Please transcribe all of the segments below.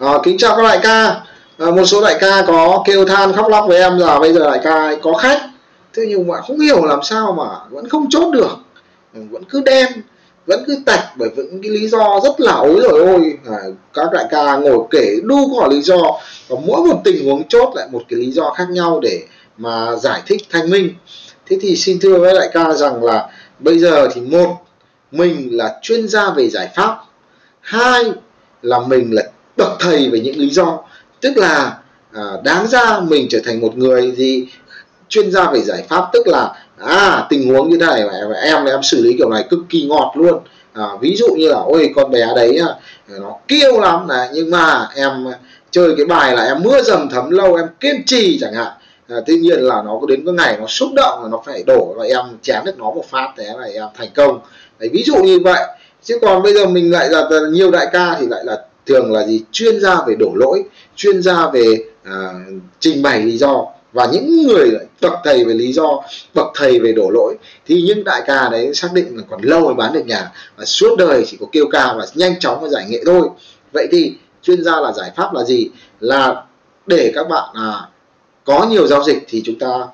à, kính chào các đại ca. À, một số đại ca có kêu than khóc lóc với em là bây giờ đại ca có khách. Thế nhưng mà không hiểu làm sao mà vẫn không chốt được. Ừ, vẫn cứ đen vẫn cứ tạch bởi những cái lý do rất là ối rồi ôi. À, các đại ca ngồi kể đu có lý do và mỗi một tình huống chốt lại một cái lý do khác nhau để mà giải thích thanh minh. Thế thì xin thưa với đại ca rằng là bây giờ thì một mình là chuyên gia về giải pháp. Hai là mình là bậc thầy về những lý do. Tức là à, đáng ra mình trở thành một người gì chuyên gia về giải pháp tức là à tình huống như thế này mà em em xử lý kiểu này cực kỳ ngọt luôn. À, ví dụ như là ôi con bé đấy à, nó kêu lắm này nhưng mà em chơi cái bài là em mưa dầm thấm lâu em kiên trì chẳng hạn. À, tuy nhiên là nó có đến cái ngày nó xúc động là nó phải đổ và em chém được nó một phát thế là em thành công. Đấy, ví dụ như vậy. Chứ còn bây giờ mình lại là nhiều đại ca thì lại là thường là gì? Chuyên gia về đổ lỗi chuyên gia về à, trình bày lý do. Và những người bậc thầy về lý do bậc thầy về đổ lỗi thì những đại ca đấy xác định là còn lâu mới bán được nhà. Và suốt đời chỉ có kêu ca và nhanh chóng và giải nghệ thôi. Vậy thì chuyên gia là giải pháp là gì? Là để các bạn à, có nhiều giao dịch thì chúng ta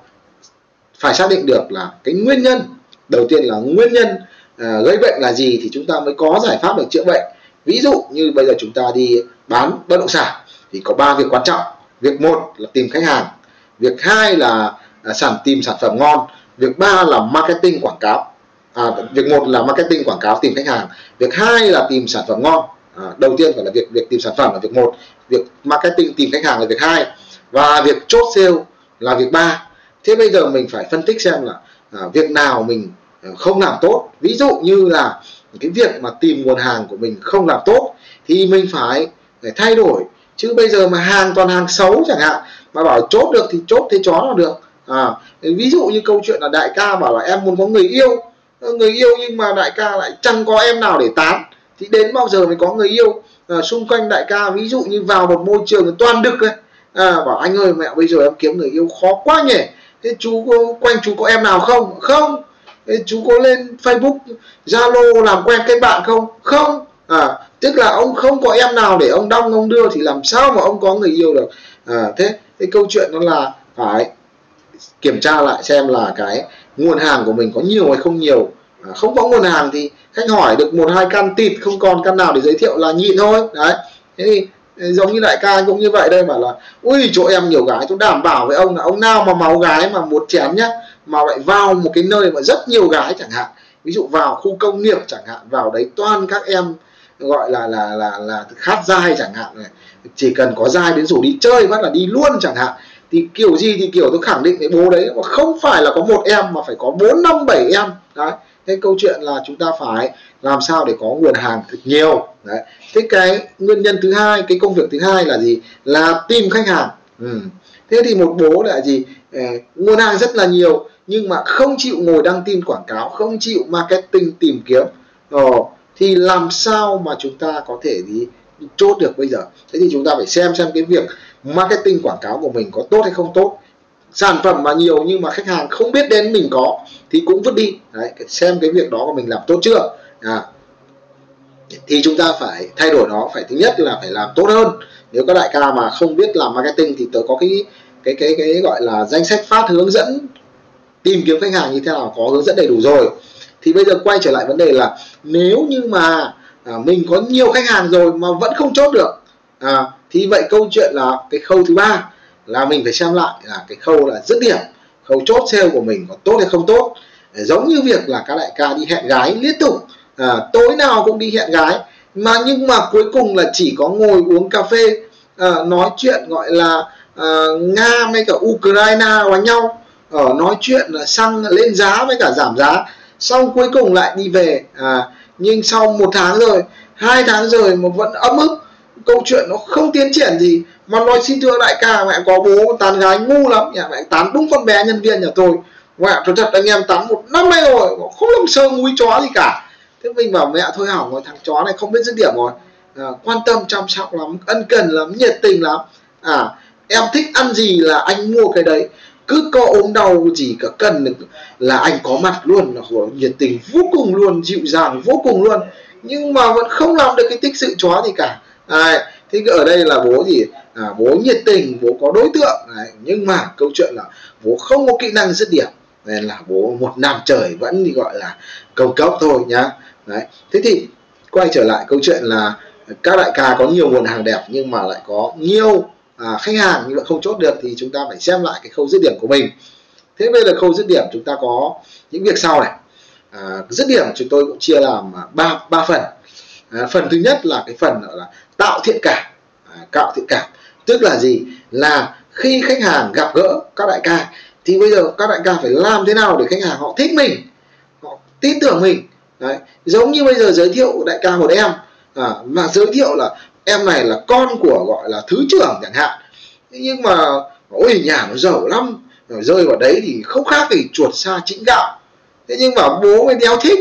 phải xác định được là cái nguyên nhân. Đầu tiên là nguyên nhân à, gây bệnh là gì thì chúng ta mới có giải pháp được chữa bệnh ví dụ như bây giờ chúng ta đi bán bất động sản thì có ba việc quan trọng. Việc một là tìm khách hàng việc hai là à, sản tìm sản phẩm ngon việc ba là marketing quảng cáo. À, việc một là marketing quảng cáo tìm khách hàng việc hai là tìm sản phẩm ngon. À, đầu tiên phải là việc việc tìm sản phẩm là việc một việc marketing tìm khách hàng là việc hai và việc chốt sale là việc ba. Thế bây giờ mình phải phân tích xem là à, việc nào mình à, không làm tốt. Ví dụ như là cái việc mà tìm nguồn hàng của mình không làm tốt thì mình phải phải thay đổi. Chứ bây giờ mà hàng toàn hàng xấu chẳng hạn mà bảo chốt được thì chốt thế chó là được. À, ví dụ như câu chuyện là đại ca bảo là em muốn có người yêu. Ờ, người yêu nhưng mà đại ca lại chẳng có em nào để tán. Thì đến bao giờ mới có người yêu? À, xung quanh đại ca ví dụ như vào một môi trường toàn đực ấy. À, bảo anh ơi mẹ bây giờ em kiếm người yêu khó quá nhỉ. Thế chú quanh chú có em nào không? Không chú có lên facebook zalo làm quen cái bạn không? Không. À tức là ông không có em nào để ông đong ông đưa thì làm sao mà ông có người yêu được? À, thế cái câu chuyện đó là phải kiểm tra lại xem là cái nguồn hàng của mình có nhiều hay không nhiều. À, không có nguồn hàng thì khách hỏi được một hai căn tịt không còn căn nào để giới thiệu là nhịn thôi. Đấy. Thế thì giống như đại ca cũng như vậy đây bảo là ui chỗ em nhiều gái tôi đảm bảo với ông là ông nào mà máu gái mà muốn chém nhá mà lại vào một cái nơi mà rất nhiều gái chẳng hạn. Ví dụ vào khu công nghiệp chẳng hạn, vào đấy toàn các em gọi là là là là khát dai chẳng hạn này. Chỉ cần có dai đến rủ đi chơi, bắt là đi luôn chẳng hạn. Thì kiểu gì thì kiểu tôi khẳng định cái bố đấy mà không phải là có một em mà phải có bốn, năm, bảy em. Đấy, thế câu chuyện là chúng ta phải làm sao để có nguồn hàng thật nhiều. Đấy, thế cái nguyên nhân thứ hai, cái công việc thứ hai là gì? Là tìm khách hàng. Ừ. thế thì một bố là gì? Ờ, nguồn hàng rất là nhiều nhưng mà không chịu ngồi đăng tin quảng cáo không chịu marketing tìm kiếm Ồ, thì làm sao mà chúng ta có thể đi chốt được bây giờ? Thế thì chúng ta phải xem xem cái việc marketing quảng cáo của mình có tốt hay không tốt. Sản phẩm mà nhiều nhưng mà khách hàng không biết đến mình có thì cũng vứt đi. Đấy xem cái việc đó của mình làm tốt chưa? À, thì chúng ta phải thay đổi nó. Phải thứ nhất là phải làm tốt hơn. Nếu các đại ca mà không biết làm marketing thì tớ có cái cái cái cái gọi là danh sách phát hướng dẫn tìm kiếm khách hàng như thế nào có hướng dẫn đầy đủ rồi. Thì bây giờ quay trở lại vấn đề là nếu như mà à, mình có nhiều khách hàng rồi mà vẫn không chốt được à, thì vậy câu chuyện là cái khâu thứ ba là mình phải xem lại là cái khâu là dứt điểm khâu chốt sale của mình có tốt hay không tốt. Giống như việc là các đại ca đi hẹn gái liên tục à, tối nào cũng đi hẹn gái mà nhưng mà cuối cùng là chỉ có ngồi uống cà phê à, nói chuyện gọi là à, nga với cả ukraine đánh nhau ở nói chuyện là xăng lên giá với cả giảm giá. Xong cuối cùng lại đi về à, nhưng sau một tháng rồi hai tháng rồi mà vẫn ấm ức câu chuyện nó không tiến triển gì. Mà nói xin thưa đại ca mẹ có bố tán gái ngu lắm nhà mẹ tán đúng con bé nhân viên nhà tôi. Mẹ tôi thật anh em tán một năm nay rồi không làm sơ mũi chó gì cả. Thế mình bảo mẹ thôi hỏng rồi thằng chó này không biết dứt điểm rồi. À, quan tâm chăm sóc lắm ân cần lắm nhiệt tình lắm. À em thích ăn gì là anh mua cái đấy cứ có ốm đau gì cả cần là anh có mặt luôn là nhiệt tình vô cùng luôn dịu dàng vô cùng luôn. Nhưng mà vẫn không làm được cái tích sự chó gì cả. À, thế ở đây là bố gì à, bố nhiệt tình bố có đối tượng. Đấy. nhưng mà câu chuyện là bố không có kỹ năng dứt điểm. Nên là bố một năm trời vẫn đi gọi là cầu cấp thôi nhá. Đấy thế thì quay trở lại câu chuyện là các đại ca có nhiều nguồn hàng đẹp nhưng mà lại có nhiều à, khách hàng nhưng mà không chốt được thì chúng ta phải xem lại cái khâu dứt điểm của mình. Thế bây giờ khâu dứt điểm chúng ta có những việc sau này. À, dứt điểm chúng tôi cũng chia làm à, ba ba phần. À, phần thứ nhất là cái phần là tạo thiện cảm. À, tạo thiện cảm. Tức là gì? Là khi khách hàng gặp gỡ các đại ca thì bây giờ các đại ca phải làm thế nào để khách hàng họ thích mình họ tin tưởng mình? Đấy. giống như bây giờ giới thiệu đại ca một em. À, mà giới thiệu là em này là con của gọi là thứ trưởng chẳng hạn. Nhưng mà ôi nhà nó giàu lắm. Rồi rơi vào đấy thì không khác gì chuột xa chính gạo. Thế nhưng mà bố mới đéo thích.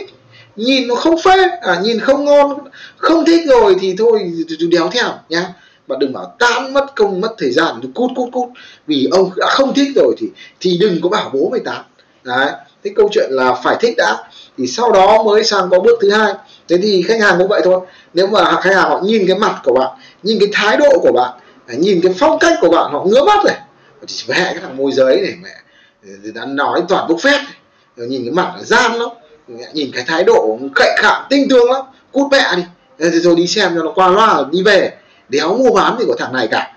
Nhìn nó không phê à, nhìn không ngon không thích rồi thì thôi đéo theo nhá. Mà đừng bảo tán mất công mất thời gian cút cút cút. Vì ông đã không thích rồi thì thì đừng có bảo bố mày tán. Đấy cái câu chuyện là phải thích đã thì sau đó mới sang có bước thứ hai. Thế thì khách hàng cũng vậy thôi. Nếu mà khách hàng họ nhìn cái mặt của bạn nhìn cái thái độ của bạn à, nhìn cái phong cách của bạn họ ngứa mắt này thì mẹ cái thằng môi giới này mẹ ờ, đã nói toàn bốc phét rồi ờ, nhìn cái mặt là gian lắm. Nhìn cái thái độ cậy khạm tinh tương lắm. Cút mẹ đi. Rồi, rồi đi xem cho nó qua loa đi về. Đéo mua bán gì của thằng này cả.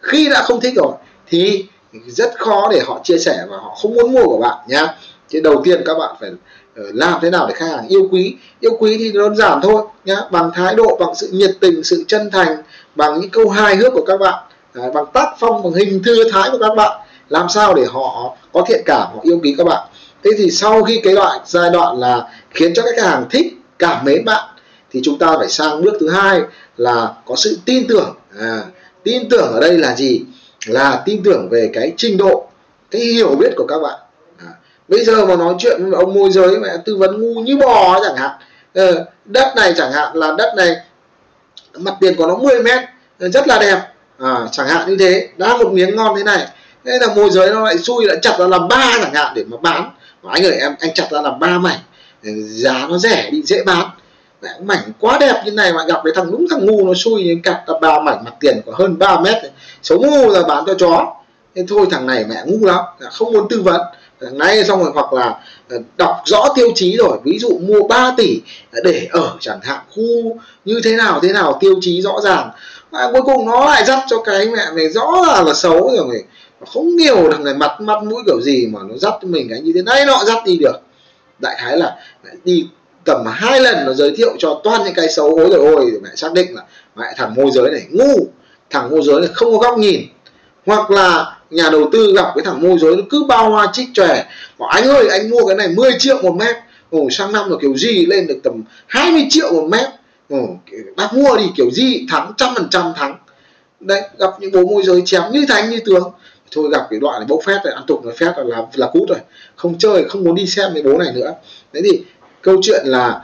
Khi đã không thích rồi thì rất khó để họ chia sẻ và họ không muốn mua của bạn nhá thì đầu tiên các bạn phải ờ, làm thế nào để khách hàng yêu quý. Yêu quý thì đơn giản thôi nhá bằng thái độ bằng sự nhiệt tình sự chân thành bằng những câu hài hước của các bạn à, bằng tác phong bằng hình thư thái của các bạn. Làm sao để họ có thiện cảm họ yêu quý các bạn. Thế thì sau khi cái đoạn giai đoạn là khiến cho khách hàng thích cảm mến bạn thì chúng ta phải sang bước thứ hai là có sự tin tưởng. À, tin tưởng ở đây là gì? Là tin tưởng về cái trình độ cái hiểu biết của các bạn bây giờ mà nói chuyện với ông môi giới mẹ tư vấn ngu như bò chẳng hạn. Ờ, đất này chẳng hạn là đất này mặt tiền của nó 10 mét rất là đẹp. À, chẳng hạn như thế đã một miếng ngon thế này. Thế là môi giới nó lại xui lại chặt ra làm ba chẳng hạn để mà bán. Mà anh ơi em anh chặt ra làm ba mảnh. Ờ, giá nó rẻ đi dễ bán. Mảnh quá đẹp như này mà gặp cái thằng đúng thằng ngu nó xui như cặp là ba mảnh mặt tiền của hơn 3 mét. Xấu ngu là bán cho chó. Thế thôi thằng này mẹ ngu lắm không muốn tư vấn. Ờ, nay xong rồi hoặc là ờ, đọc rõ tiêu chí rồi. Ví dụ mua 3 tỷ ờ, để ở chẳng hạn khu như thế nào thế nào tiêu chí rõ ràng. À, cuối cùng nó lại dắt cho cái mẹ này rõ là là xấu rồi mày. Không nhiều thằng này mặt mặt mũi kiểu gì mà nó dắt cho mình cái như thế. Này nọ dắt đi được. Đại khái là đi tầm hai lần nó giới thiệu cho toàn những cái xấu. Ối rồi ôi mẹ xác định là mẹ thằng môi giới này ngu. Thằng môi giới này không có góc nhìn. Hoặc là nhà đầu tư gặp cái thằng môi giới nó cứ bao hoa chích chòe. Bảo anh ơi anh mua cái này 10 triệu một mét. Ồ sang năm là kiểu gì lên được tầm 20 triệu một mét. Ồ bác mua thì kiểu gì thắng trăm phần trăm thắng. Đấy gặp những bố môi giới chém như thánh như tướng. Thôi gặp cái đoạn này bốc phét rồi ăn tục nói phét là là, là cút rồi. Không chơi không muốn đi xem cái bố này nữa. Thế thì câu chuyện là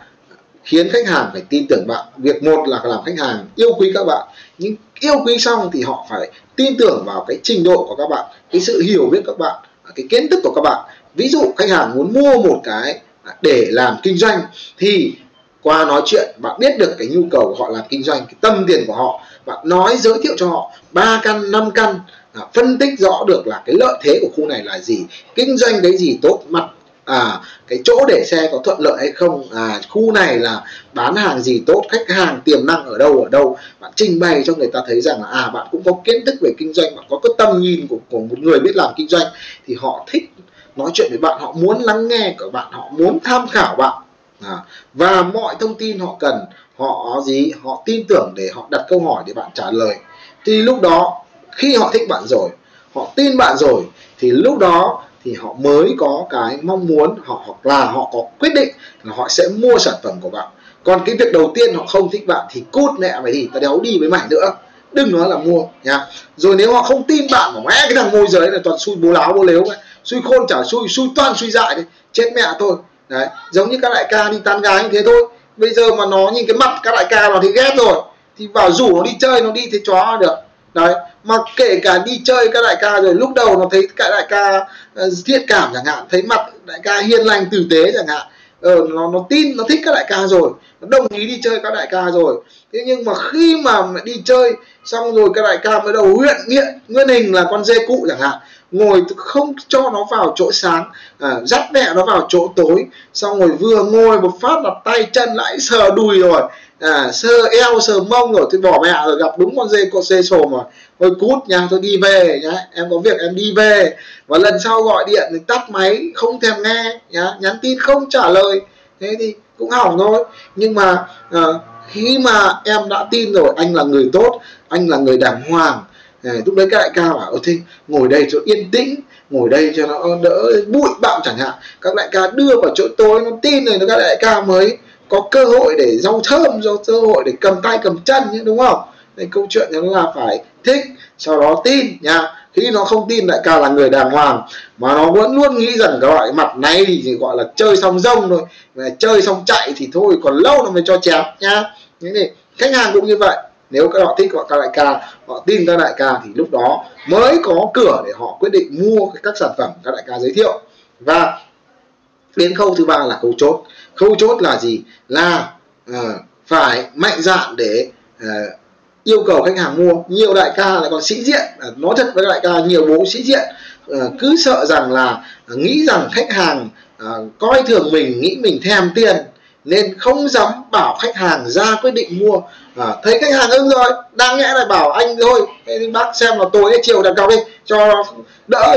khiến khách hàng phải tin tưởng bạn. Việc một là làm khách hàng yêu quý các bạn. Nhưng yêu quý xong thì họ phải tin tưởng vào cái trình độ của các bạn, cái sự hiểu biết các bạn, cái kiến thức của các bạn. Ví dụ khách hàng muốn mua một cái để làm kinh doanh thì qua nói chuyện bạn biết được cái nhu cầu của họ làm kinh doanh, cái tâm tiền của họ, bạn nói giới thiệu cho họ ba căn, năm căn à, phân tích rõ được là cái lợi thế của khu này là gì, kinh doanh cái gì tốt, mặt à cái chỗ để xe có thuận lợi hay không? À khu này là bán hàng gì tốt khách hàng tiềm năng ở đâu ở đâu? Bạn trình bày cho người ta thấy rằng là à bạn cũng có kiến thức về kinh doanh bạn có cái tầm nhìn của, của một người biết làm kinh doanh thì họ thích nói chuyện với bạn họ muốn lắng nghe của bạn họ muốn tham khảo bạn. À, và mọi thông tin họ cần họ gì họ tin tưởng để họ đặt câu hỏi để bạn trả lời. Thì lúc đó khi họ thích bạn rồi họ tin bạn rồi thì lúc đó thì họ mới có cái mong muốn, họ, hoặc là họ có quyết định là họ sẽ mua sản phẩm của bạn. Còn cái việc đầu tiên họ không thích bạn thì cút mẹ mày đi tao đéo đi với mày nữa. Đừng nói là mua nha rồi nếu họ không tin bạn mà mẹ cái thằng môi giới này, toàn xui bố láo bố lếu ấy, xui khôn chả xui xui toàn xui dại đấy, chết mẹ thôi. Đấy, giống như các đại ca đi tán gái như thế thôi. Bây giờ mà nó nhìn cái mặt các đại ca nó thì ghét rồi. Thì vào rủ nó đi chơi, nó đi thế chó được. Đấy mà kể cả đi chơi các đại ca rồi lúc đầu nó thấy các đại ca ờ, thiện cảm chẳng hạn thấy mặt đại ca hiền lành tử tế chẳng hạn. Ờ, nó nó tin nó thích các đại ca rồi nó đồng ý đi chơi các đại ca rồi. Thế nhưng mà khi mà đi chơi xong rồi các đại ca mới đầu huyện nghiện nguyên hình là con dê cụ chẳng hạn ngồi không cho nó vào chỗ sáng à, dắt mẹ nó vào chỗ tối xong rồi vừa ngồi một phát là tay chân lại sờ đùi rồi à, sơ eo sờ mông rồi thì bỏ mẹ rồi gặp đúng con dê con dê sồm rồi thôi cút nha tôi đi về nhá. Em có việc em đi về. Và lần sau gọi điện thì tắt máy không thèm nghe nhá. Nhắn tin không trả lời. Thế thì cũng hỏng thôi. Nhưng mà à, khi mà em đã tin rồi anh là người tốt anh là người đàng hoàng. À, lúc đấy các đại ca bảo thế ngồi đây cho yên tĩnh ngồi đây cho nó đỡ bụi bặm chẳng hạn. Các đại ca đưa vào chỗ tối nó tin rồi các đại ca mới có cơ hội để rau thơm, do cơ hội để cầm tay, cầm chân nhé, đúng không? Nên câu chuyện nó là phải thích, sau đó tin nha. Khi nó không tin, đại ca là người đàng hoàng. Mà nó vẫn luôn nghĩ rằng cái loại mặt này thì chỉ gọi là chơi xong rông thôi. Mà chơi xong chạy thì thôi, còn lâu nó mới cho chém nha. Thế thì khách hàng cũng như vậy. Nếu các họ thích họ các đại ca, họ tin các đại ca thì lúc đó mới có cửa để họ quyết định mua các sản phẩm các đại ca giới thiệu. Và đến khâu thứ ba là khâu chốt. Khâu chốt là gì? Là uh, phải mạnh dạn để uh, yêu cầu khách hàng mua. Nhiều đại ca lại còn sĩ diện. Uh, nói thật với đại ca nhiều bố sĩ diện uh, cứ sợ rằng là uh, nghĩ rằng khách hàng uh, coi thường mình nghĩ mình thèm tiền nên không dám bảo khách hàng ra quyết định mua. À, thấy khách hàng ưng rồi đang nhẽ lại bảo anh thôi. Thế bác xem là tối chiều đặt cọc đi cho đỡ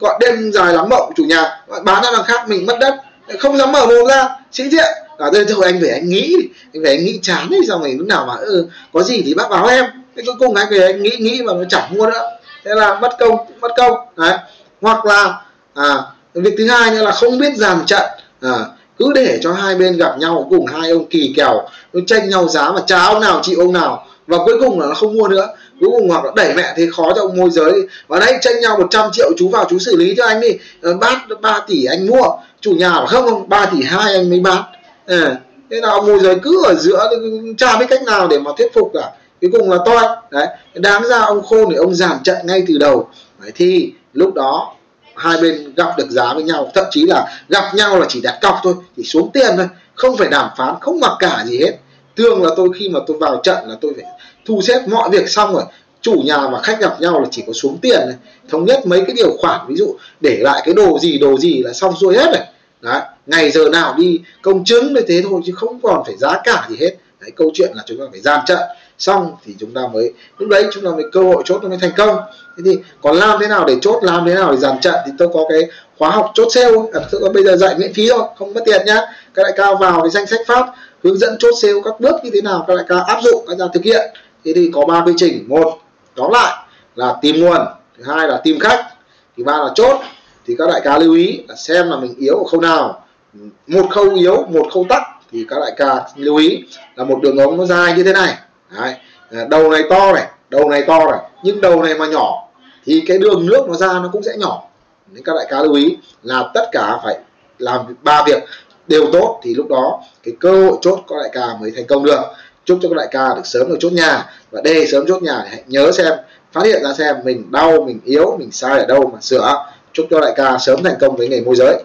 gọi đêm dài lắm mộng chủ nhà. Bán ra đằng khác mình mất đất. Không dám mở mồm ra sĩ diện. À đây thôi anh về anh nghĩ anh về anh nghĩ chán đi xong rồi lúc nào mà ừ, có gì thì bác báo em. Thế cuối cùng anh về anh nghĩ nghĩ mà nó chẳng mua nữa. Thế là mất công mất công đấy. Hoặc là à, việc thứ hai nữa là không biết dàn trận. À, cứ để cho hai bên gặp nhau cùng hai ông kỳ kèo nó tranh nhau giá mà cha ông nào chị ông nào. Và cuối cùng là nó không mua nữa. Cuối cùng hoặc là đẩy mẹ thế khó cho ông môi giới. Và đấy tranh nhau 100 triệu chú vào chú xử lý cho anh đi. Ờ, bát 3 tỷ anh mua. Chủ nhà bảo không không 3 tỷ hai anh mới bán à, ờ, thế là ông môi giới cứ ở giữa cha biết cách nào để mà thuyết phục cả. Cuối cùng là toi. Đấy đáng ra ông khôn thì ông giảm trận ngay từ đầu. Đấy, thì lúc đó hai bên gặp được giá với nhau, thậm chí là gặp nhau là chỉ đặt cọc thôi, chỉ xuống tiền thôi, không phải đàm phán, không mặc cả gì hết. Thường là tôi khi mà tôi vào trận là tôi phải thu xếp mọi việc xong rồi, chủ nhà và khách gặp nhau là chỉ có xuống tiền này thống nhất mấy cái điều khoản, ví dụ để lại cái đồ gì đồ gì là xong xuôi hết rồi. Đấy, ngày giờ nào đi công chứng như thế thôi, chứ không còn phải giá cả gì hết đấy câu chuyện là chúng ta phải gian trận. Xong thì chúng ta mới lúc đấy chúng ta mới cơ hội chốt nó mới thành công. Thế thì còn làm thế nào để chốt làm thế nào để dàn trận thì tôi có cái khóa học chốt sale. À, tôi bây giờ dạy miễn phí thôi không mất tiền nhá. Các đại ca vào cái danh sách phát hướng dẫn chốt sale các bước như thế nào các đại ca áp dụng các ra thực hiện. Thế thì có ba quy trình. Một tóm lại là tìm nguồn. Thứ hai là tìm khách. Thứ ba là chốt. Thì các đại ca lưu ý là xem là mình yếu ở khâu nào. Một khâu yếu một khâu tắc thì các đại ca lưu ý là một đường ống nó dài như thế này. Đấy. Đầu này to này, đầu này to này, nhưng đầu này mà nhỏ thì cái đường nước nó ra nó cũng sẽ nhỏ. Nên các đại ca lưu ý là tất cả phải làm ba việc đều tốt thì lúc đó cái cơ hội chốt các đại ca mới thành công được. Chúc cho các đại ca được sớm được chốt nhà và để sớm chốt nhà thì hãy nhớ xem, phát hiện ra xem mình đau, mình yếu, mình sai ở đâu mà sửa. Chúc cho đại ca sớm thành công với nghề môi giới.